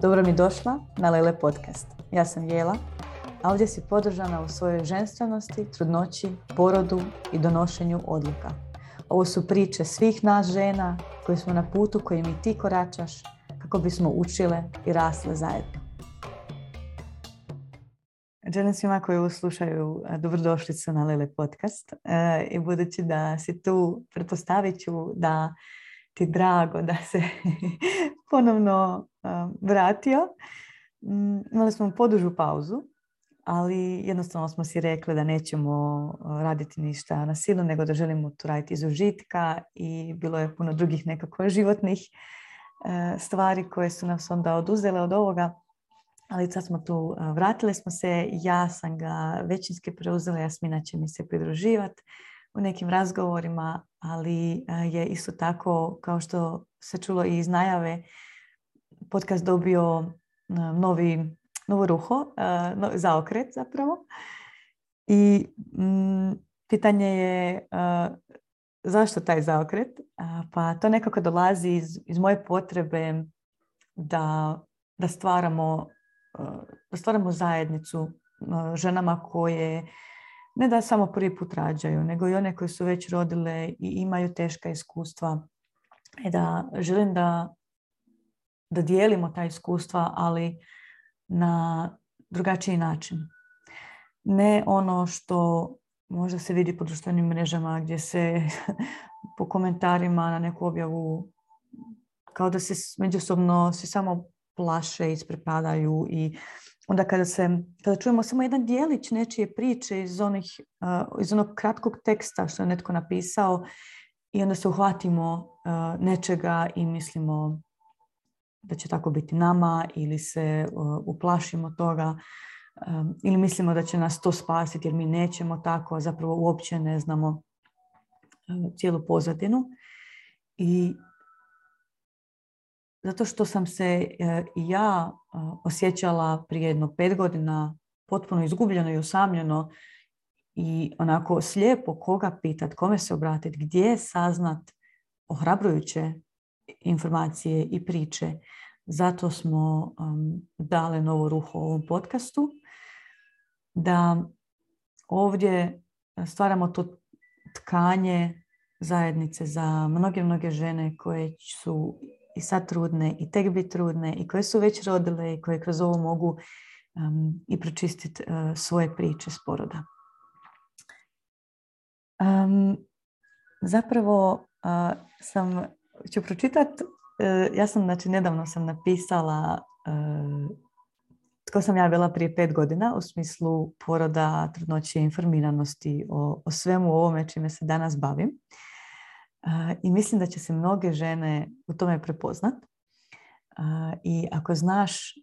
Dobro mi došla na Lele podcast. Ja sam Jela, a ovdje si podržana u svojoj ženstvenosti, trudnoći, porodu i donošenju odluka. Ovo su priče svih nas žena koji smo na putu kojim i ti koračaš kako bismo učile i rasle zajedno. Želim svima koji ovo slušaju dobrodošlicu na Lele podcast e, i budući da si tu, pretpostavit ću da ti drago da se ponovno vratio. Mm, imali smo podužu pauzu, ali jednostavno smo si rekli da nećemo raditi ništa na silu, nego da želimo to raditi iz užitka i bilo je puno drugih nekako životnih stvari koje su nas onda oduzele od ovoga. Ali sad smo tu, vratili smo se, ja sam ga većinski preuzela, Jasmina će mi se pridruživati u nekim razgovorima, ali je isto tako, kao što se čulo i iz najave, podcast dobio novi, novo ruho, zaokret zapravo. I mm, pitanje je zašto taj zaokret? Pa to nekako dolazi iz, iz moje potrebe da, da, stvaramo, da stvaramo zajednicu ženama koje ne da samo prvi put rađaju, nego i one koje su već rodile i imaju teška iskustva. I da želim da, da dijelimo ta iskustva, ali na drugačiji način. Ne ono što možda se vidi po društvenim mrežama gdje se po komentarima na neku objavu kao da se međusobno se samo plaše, isprepadaju i onda kada, se, kada čujemo samo jedan dijelić nečije priče iz, onih, iz onog kratkog teksta što je netko napisao i onda se uhvatimo nečega i mislimo da će tako biti nama ili se uplašimo toga ili mislimo da će nas to spasiti jer mi nećemo tako, a zapravo uopće ne znamo cijelu pozadinu. I zato što sam se e, i ja e, osjećala prije jedno pet godina potpuno izgubljeno i usamljeno i onako slijepo koga pitat, kome se obratiti, gdje saznat ohrabrujuće informacije i priče. Zato smo um, dali novo ruho ovom podcastu da ovdje stvaramo to tkanje zajednice za mnoge, mnoge žene koje su i sad trudne i tek biti trudne i koje su već rodile i koje kroz ovo mogu um, i pročistiti uh, svoje priče s poroda. Um, zapravo uh, sam, ću pročitat, uh, ja sam, znači, nedavno sam napisala tko sam ja bila prije pet godina u smislu poroda, trudnoće informiranosti o, o svemu ovome čime se danas bavim. I mislim da će se mnoge žene u tome prepoznat. I ako znaš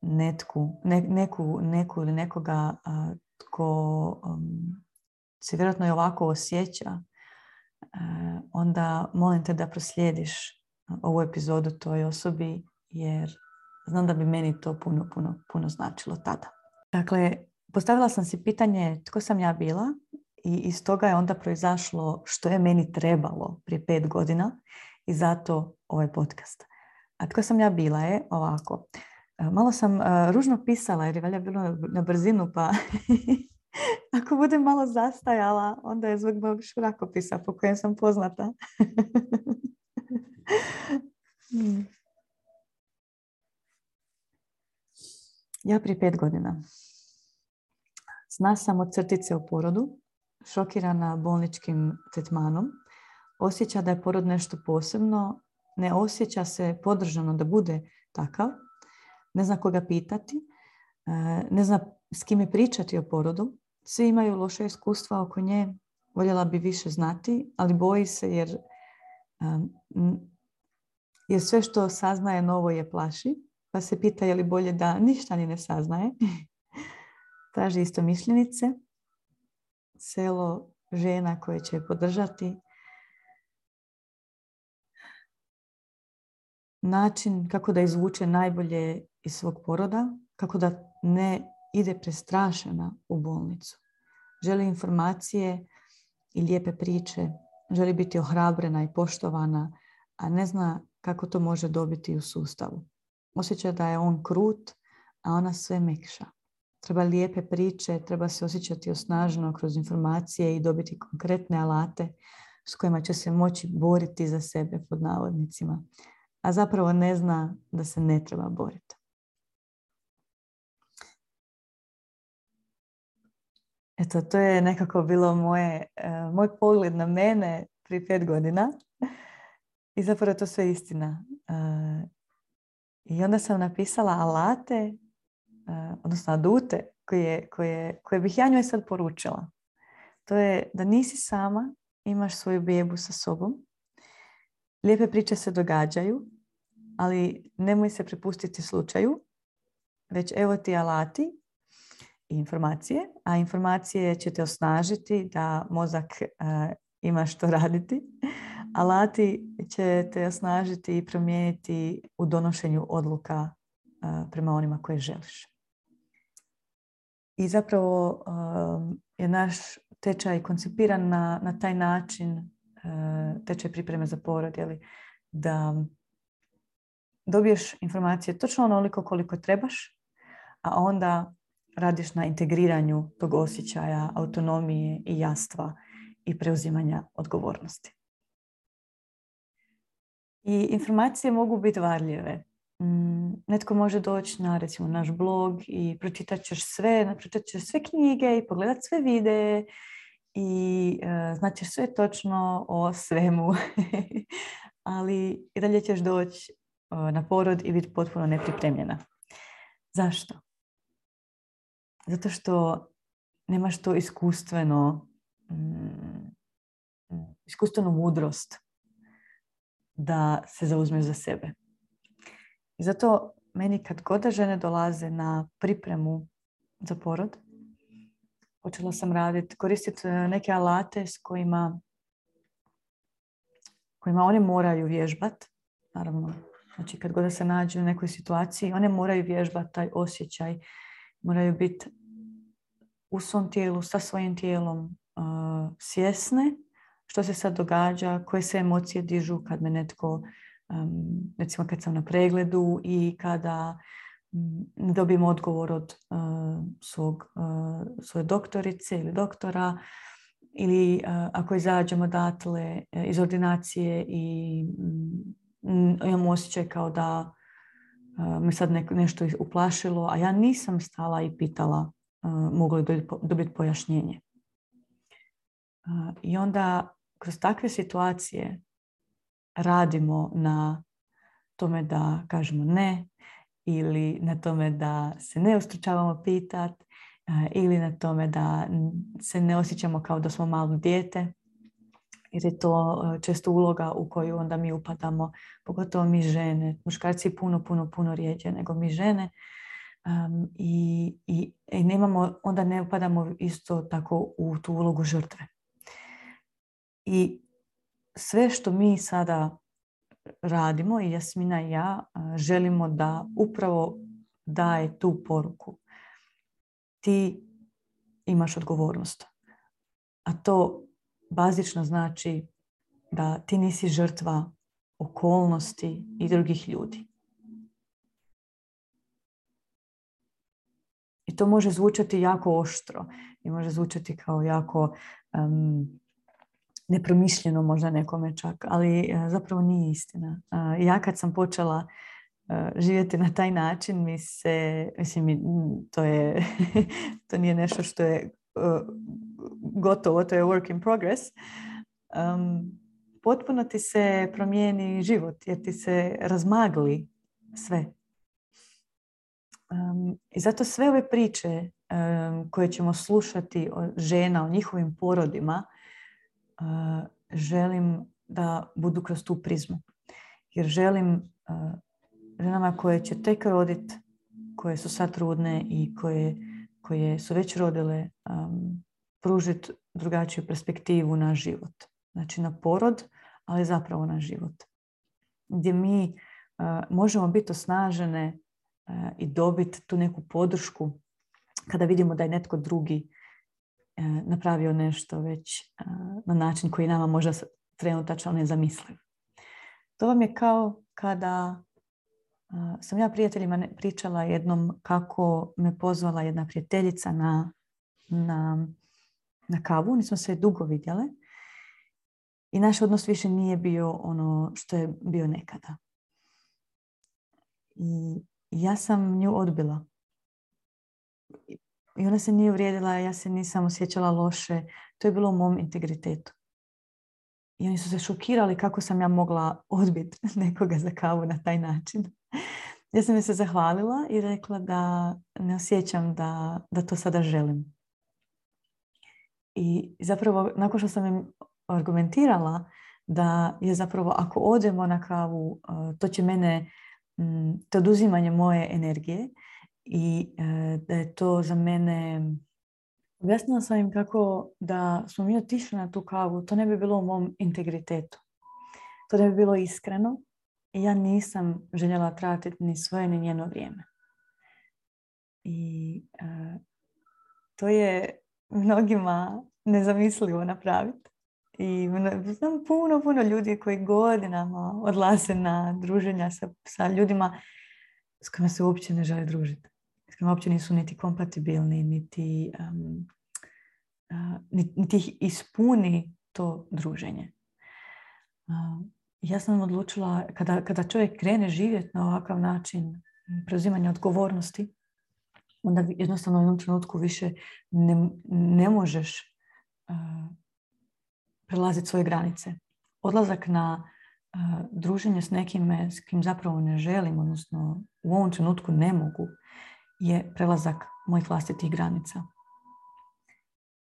netku, neku, neku ili nekoga tko se vjerojatno i ovako osjeća, onda molim te da proslijediš ovu epizodu toj osobi jer znam da bi meni to puno, puno, puno značilo tada. Dakle, postavila sam si pitanje tko sam ja bila i iz toga je onda proizašlo što je meni trebalo prije pet godina i zato ovaj podcast. A tko sam ja bila je ovako. E, malo sam e, ružno pisala jer je valjda bilo na brzinu pa ako budem malo zastajala onda je zbog mog šrakopisa po kojem sam poznata. Hmm. ja prije pet godina. Zna sam od crtice u porodu šokirana bolničkim tretmanom, osjeća da je porod nešto posebno, ne osjeća se podržano da bude takav, ne zna koga pitati, e, ne zna s kime pričati o porodu. Svi imaju loše iskustva oko nje, voljela bi više znati, ali boji se jer, e, jer sve što saznaje novo je plaši, pa se pita je li bolje da ništa ni ne saznaje. Traži isto mišljenice selo žena koje će podržati. Način kako da izvuče najbolje iz svog poroda, kako da ne ide prestrašena u bolnicu. Želi informacije i lijepe priče, želi biti ohrabrena i poštovana, a ne zna kako to može dobiti u sustavu. osjeća da je on krut, a ona sve mekša. Treba lijepe priče, treba se osjećati osnaženo kroz informacije i dobiti konkretne alate s kojima će se moći boriti za sebe pod navodnicima, a zapravo ne zna da se ne treba boriti. Eto, to je nekako bilo moje, e, moj pogled na mene prije pet godina. I zapravo to sve istina. E, I onda sam napisala alate, e, odnosno adute, koje, koje, koje bih ja njoj sad poručila. To je da nisi sama, imaš svoju bebu sa sobom. Lijepe priče se događaju, ali nemoj se prepustiti slučaju, već evo ti alati informacije, a informacije će te osnažiti da mozak uh, ima što raditi. Alati će te osnažiti i promijeniti u donošenju odluka prema onima koje želiš. I zapravo je naš tečaj koncipiran na, na taj način, tečaj pripreme za porod, jeli, da dobiješ informacije točno onoliko koliko trebaš, a onda radiš na integriranju tog osjećaja autonomije i jastva i preuzimanja odgovornosti. I informacije mogu biti varljive. Mm, netko može doći na recimo naš blog i pročitat ćeš sve, pročitat ćeš sve knjige i pogledat sve videe i uh, znaćeš sve točno o svemu. Ali i dalje ćeš doći na porod i biti potpuno nepripremljena. Zašto? Zato što nemaš to iskustveno, mm, iskustvenu mudrost da se zauzmeš za sebe. I zato meni kad god žene dolaze na pripremu za porod, počela sam raditi, koristiti e, neke alate s kojima, kojima one moraju vježbat. Naravno, znači kad god se nađu u nekoj situaciji, one moraju vježbati taj osjećaj, moraju biti u svom tijelu, sa svojim tijelom uh, svjesne što se sad događa, koje se emocije dižu kad me netko, um, recimo kad sam na pregledu i kada ne dobijem odgovor od uh, svog, uh, svoje doktorice ili doktora ili uh, ako izađemo odatle iz ordinacije i um, imam osjećaj kao da me sad nešto uplašilo, a ja nisam stala i pitala mogu li dobiti pojašnjenje. I onda kroz takve situacije radimo na tome da kažemo ne ili na tome da se ne ustručavamo pitat ili na tome da se ne osjećamo kao da smo malo dijete jer je to često uloga u koju onda mi upadamo, pogotovo mi žene. Muškarci puno, puno, puno rijeđe nego mi žene Um, i, i, i nemamo, onda ne upadamo isto tako u tu ulogu žrtve. I sve što mi sada radimo i Jasmina i ja želimo da upravo daje tu poruku. Ti imaš odgovornost. A to bazično znači da ti nisi žrtva okolnosti i drugih ljudi. I to može zvučati jako oštro i može zvučati kao jako um, nepromišljeno možda nekome čak, ali uh, zapravo nije istina. Uh, ja kad sam počela uh, živjeti na taj način, mi se, mislim, to, je, to nije nešto što je gotovo, to je work in progress. Um, potpuno ti se promijeni život jer ti se razmagli sve i zato sve ove priče koje ćemo slušati o žena, o njihovim porodima, uh, želim da budu kroz tu prizmu. Jer želim uh, ženama koje će tek rodit, koje su sad trudne i koje, koje su već rodile, um, pružiti drugačiju perspektivu na život. Znači na porod, ali zapravo na život. Gdje mi uh, možemo biti osnažene i dobiti tu neku podršku kada vidimo da je netko drugi e, napravio nešto već e, na način koji nama možda trenutačno ne zamisliv. To vam je kao kada sam ja prijateljima pričala jednom kako me pozvala jedna prijateljica na, na, na kavu. Nismo se dugo vidjele. I naš odnos više nije bio ono što je bio nekada. I ja sam nju odbila. I ona se nije uvrijedila, ja se nisam osjećala loše. To je bilo u mom integritetu. I oni su se šokirali kako sam ja mogla odbiti nekoga za kavu na taj način. Ja sam mi se zahvalila i rekla da ne osjećam da, da to sada želim. I zapravo, nakon što sam im argumentirala da je zapravo ako odemo na kavu, to će mene, to oduzimanje moje energije i e, da je to za mene Objasnila sam im kako da smo mi otišli na tu kavu, to ne bi bilo u mom integritetu. To ne bi bilo iskreno i ja nisam željela tratiti ni svoje ni njeno vrijeme. I e, to je mnogima nezamislivo napraviti. I znam puno, puno ljudi koji godinama odlaze na druženja sa, sa ljudima s kojima se uopće ne žele družiti uopće nisu niti kompatibilni, niti, um, niti ih ispuni to druženje. ja sam odlučila, kada, kada čovjek krene živjeti na ovakav način preuzimanja odgovornosti, onda jednostavno u jednom trenutku više ne, ne možeš uh, prelaziti svoje granice. Odlazak na druženje s nekime s kim zapravo ne želim, odnosno u ovom trenutku ne mogu, je prelazak mojih vlastitih granica.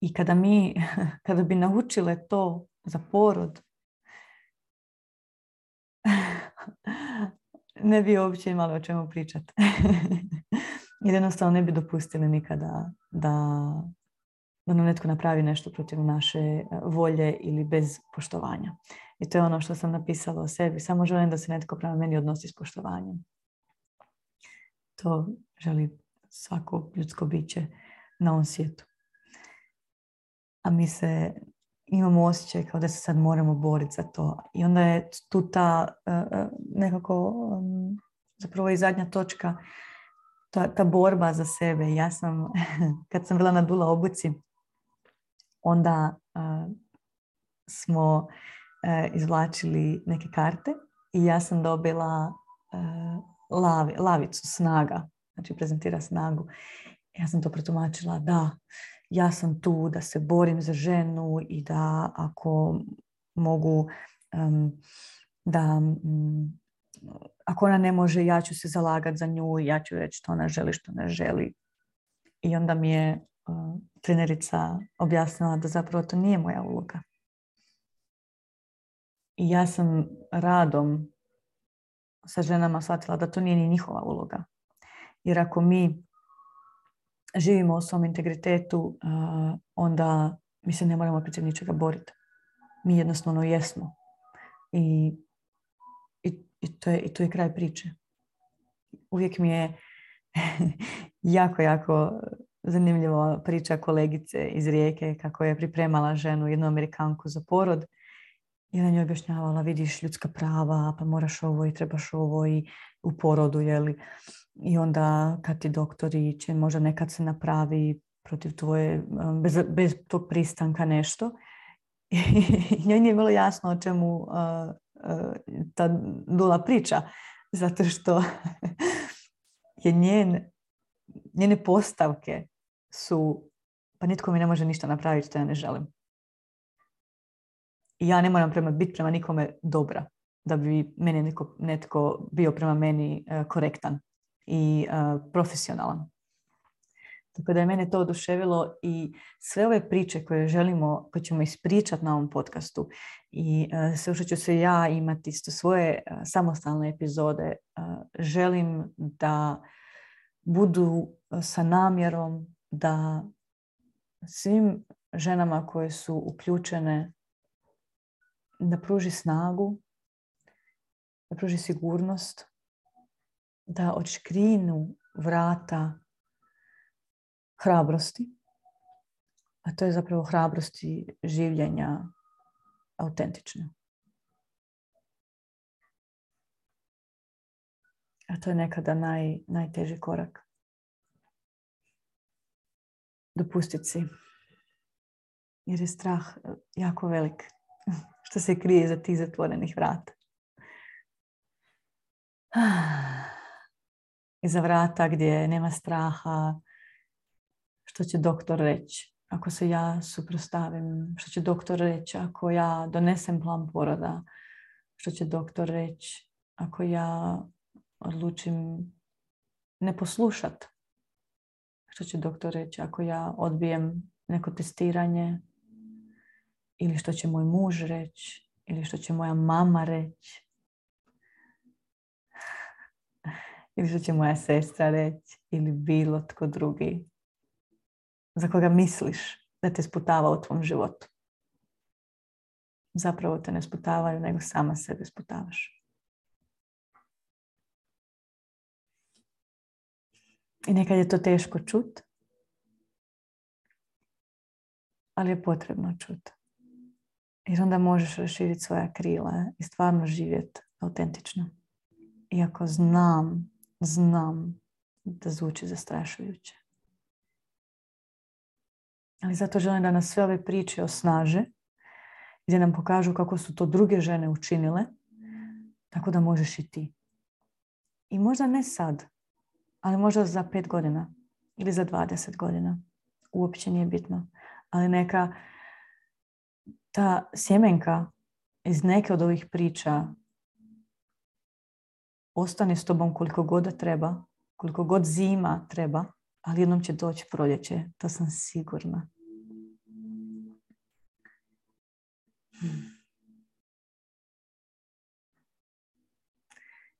I kada mi, kada bi naučile to za porod, ne bi uopće imali o čemu pričati. Jednostavno ne bi dopustili nikada da, da nam netko napravi nešto protiv naše volje ili bez poštovanja. I to je ono što sam napisala o sebi. Samo želim da se netko prema meni odnosi s poštovanjem. To želi svako ljudsko biće na ovom svijetu. A mi se imamo osjećaj kao da se sad moramo boriti za to. I onda je tu ta uh, nekako um, zapravo i zadnja točka ta, ta borba za sebe. Ja sam, kad sam bila na Dula obuci, onda uh, smo uh, izvlačili neke karte i ja sam dobila lavi, lavicu snaga znači prezentira snagu. Ja sam to protumačila da ja sam tu da se borim za ženu i da ako mogu da ako ona ne može ja ću se zalagati za nju i ja ću reći što ona želi, što ne želi. I onda mi je uh, trenerica objasnila da zapravo to nije moja uloga. I ja sam radom sa ženama shvatila da to nije ni njihova uloga. Jer ako mi živimo u svom integritetu, onda mi se ne moramo protiv ničega boriti. Mi jednostavno jesmo. I, i, to je, I to je kraj priče. Uvijek mi je jako, jako zanimljiva priča kolegice iz Rijeke kako je pripremala ženu, jednu Amerikanku za porod. I ona njoj objašnjavala, vidiš ljudska prava, pa moraš ovo i trebaš ovo i u porodu, jeli i onda kad ti doktori će možda nekad se napravi protiv tvoje, bez, bez tog pristanka nešto. I njoj nije bilo jasno o čemu ta dula priča, zato što je njen, njene postavke su pa nitko mi ne može ništa napraviti što ja ne želim. I ja ne moram prema, biti prema nikome dobra da bi meni netko, netko bio prema meni uh, korektan i profesionalan. Tako da je mene to oduševilo i sve ove priče koje želimo, koje ćemo ispričati na ovom podcastu. I uh, sve što ću se ja imati isto svoje samostalne epizode, želim da budu sa namjerom da svim ženama koje su uključene da pruži snagu, da pruži sigurnost, da odškrinu vrata hrabrosti, a to je zapravo hrabrosti življenja autentično. A to je nekada naj, najteži korak. Dopustiti si. Jer je strah jako velik. Što se krije iza tih zatvorenih vrata. Iza vrata gdje nema straha. Što će doktor reći? Ako se ja suprostavim, što će doktor reći ako ja donesem plan poroda, što će doktor reći ako ja odlučim ne poslušat, što će doktor reći ako ja odbijem neko testiranje ili što će moj muž reći ili što će moja mama reći ili što će moja sestra reći ili bilo tko drugi za koga misliš da te sputava u tvom životu. Zapravo te ne sputavaju, nego sama sebe sputavaš. I nekad je to teško čut, ali je potrebno čut. Jer onda možeš raširiti svoja krila i stvarno živjeti autentično. Iako znam, znam da zvuči zastrašujuće. Ali zato želim da nas sve ove priče osnaže, gdje nam pokažu kako su to druge žene učinile, tako da možeš i ti. I možda ne sad, ali možda za pet godina ili za 20 godina. Uopće nije bitno. Ali neka ta sjemenka iz neke od ovih priča ostane s tobom koliko god treba, koliko god zima treba, ali jednom će doći proljeće, to sam sigurna.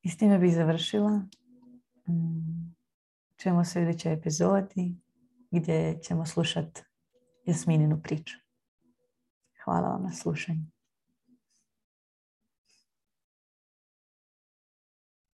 I s time bih završila. Čujemo se u idućoj epizodi gdje ćemo slušati Jasmininu priču. Hvala vam na slušanju.